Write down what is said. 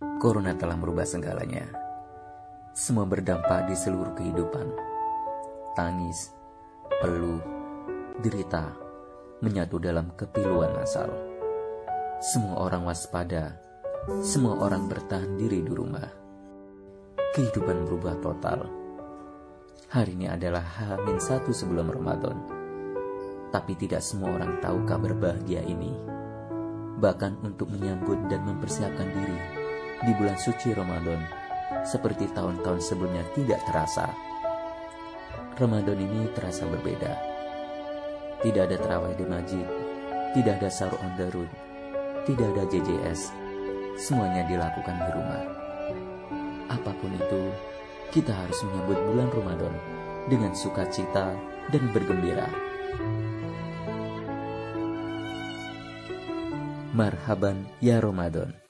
Corona telah merubah segalanya. Semua berdampak di seluruh kehidupan. Tangis, peluh, derita, menyatu dalam kepiluan asal. Semua orang waspada, semua orang bertahan diri di rumah. Kehidupan berubah total. Hari ini adalah H-1 sebelum Ramadan. Tapi tidak semua orang tahu kabar bahagia ini. Bahkan untuk menyambut dan mempersiapkan diri di bulan suci Ramadan, seperti tahun-tahun sebelumnya tidak terasa. Ramadan ini terasa berbeda. Tidak ada terawih di masjid, tidak ada sahur on the road, tidak ada JJS. Semuanya dilakukan di rumah. Apa pun itu, kita harus menyambut bulan Ramadan dengan sukacita dan bergembira. Marhaban ya Ramadan.